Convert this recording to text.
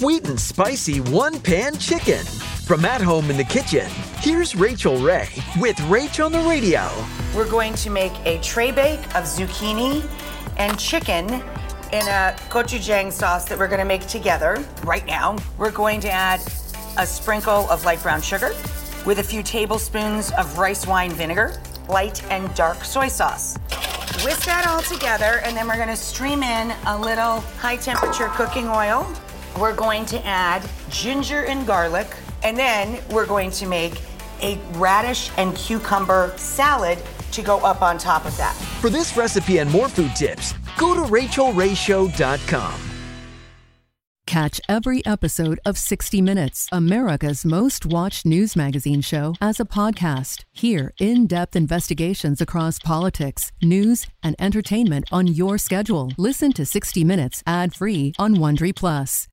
Sweet and spicy one pan chicken. From at home in the kitchen, here's Rachael Ray with Rach on the radio. We're going to make a tray bake of zucchini and chicken in a gochujang sauce that we're going to make together right now. We're going to add a sprinkle of light brown sugar with a few tablespoons of rice wine vinegar, light and dark soy sauce. Whisk that all together, and then we're going to stream in a little high temperature cooking oil. We're going to add ginger and garlic, and then we're going to make a radish and cucumber salad to go up on top of that. For this recipe and more food tips, go to rachaelrayshow.com. Catch every episode of 60 Minutes, America's most watched news magazine show, as a podcast. Hear in depth investigations across politics, news, and entertainment on your schedule. Listen to 60 Minutes ad free on Wondery Plus.